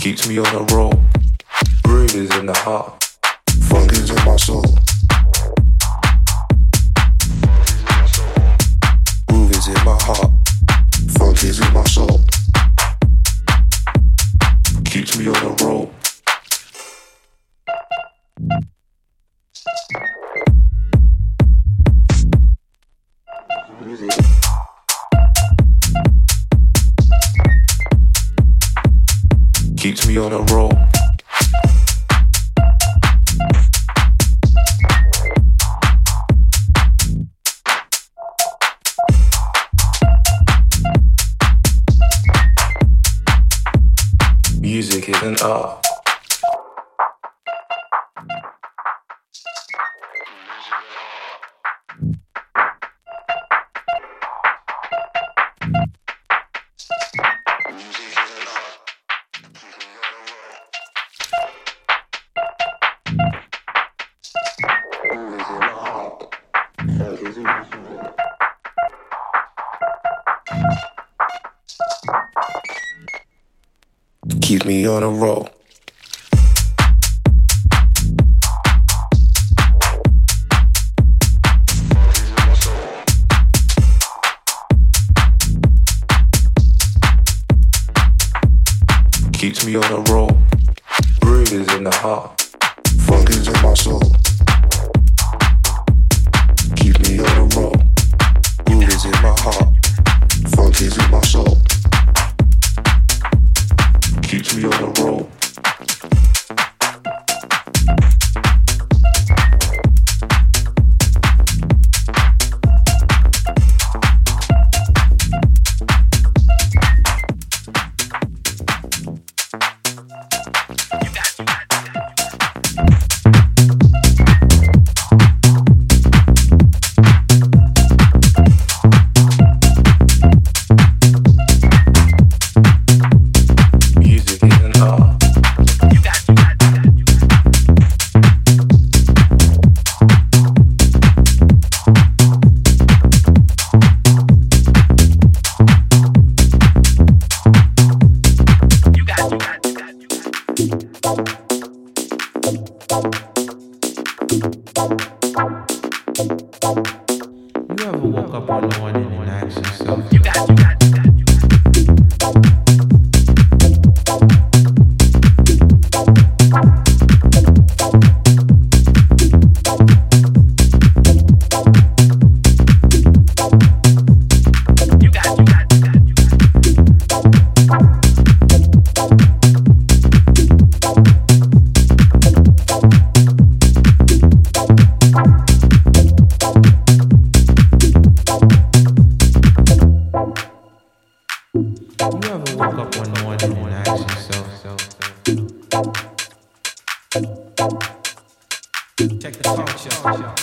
keeps me on a roll. Groove is in the heart, funk is in my soul. Groove is in my heart, funk is in my soul. Keeps me on a roll. wanna roll. on a roll. Yep.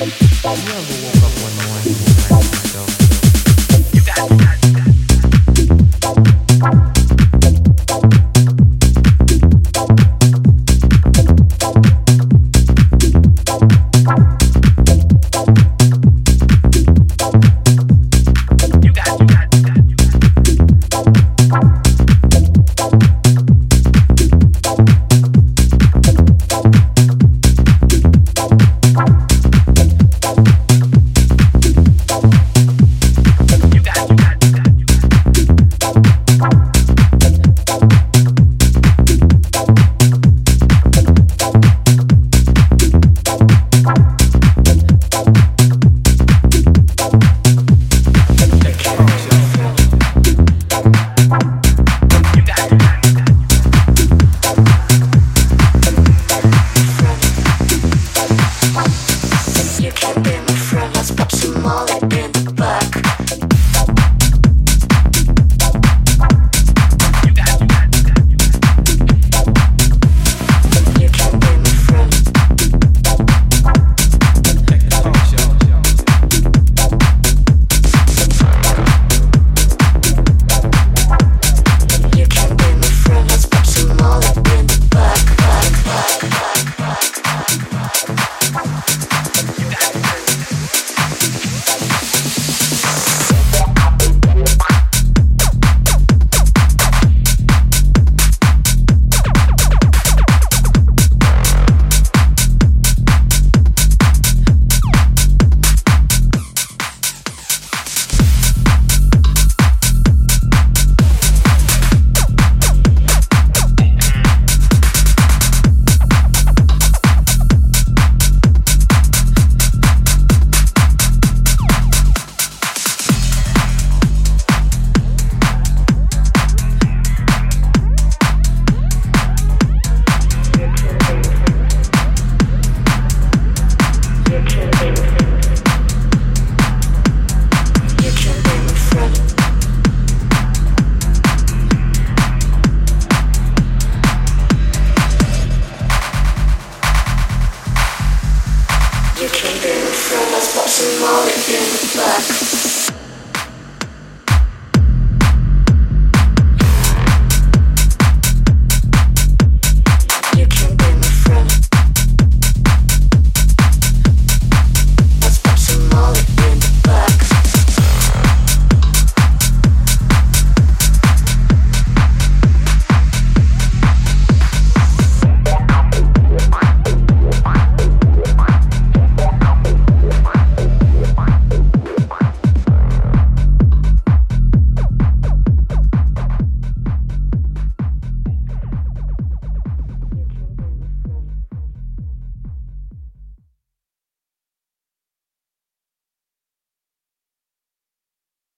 You ever woke up one morning and asked yourself, if I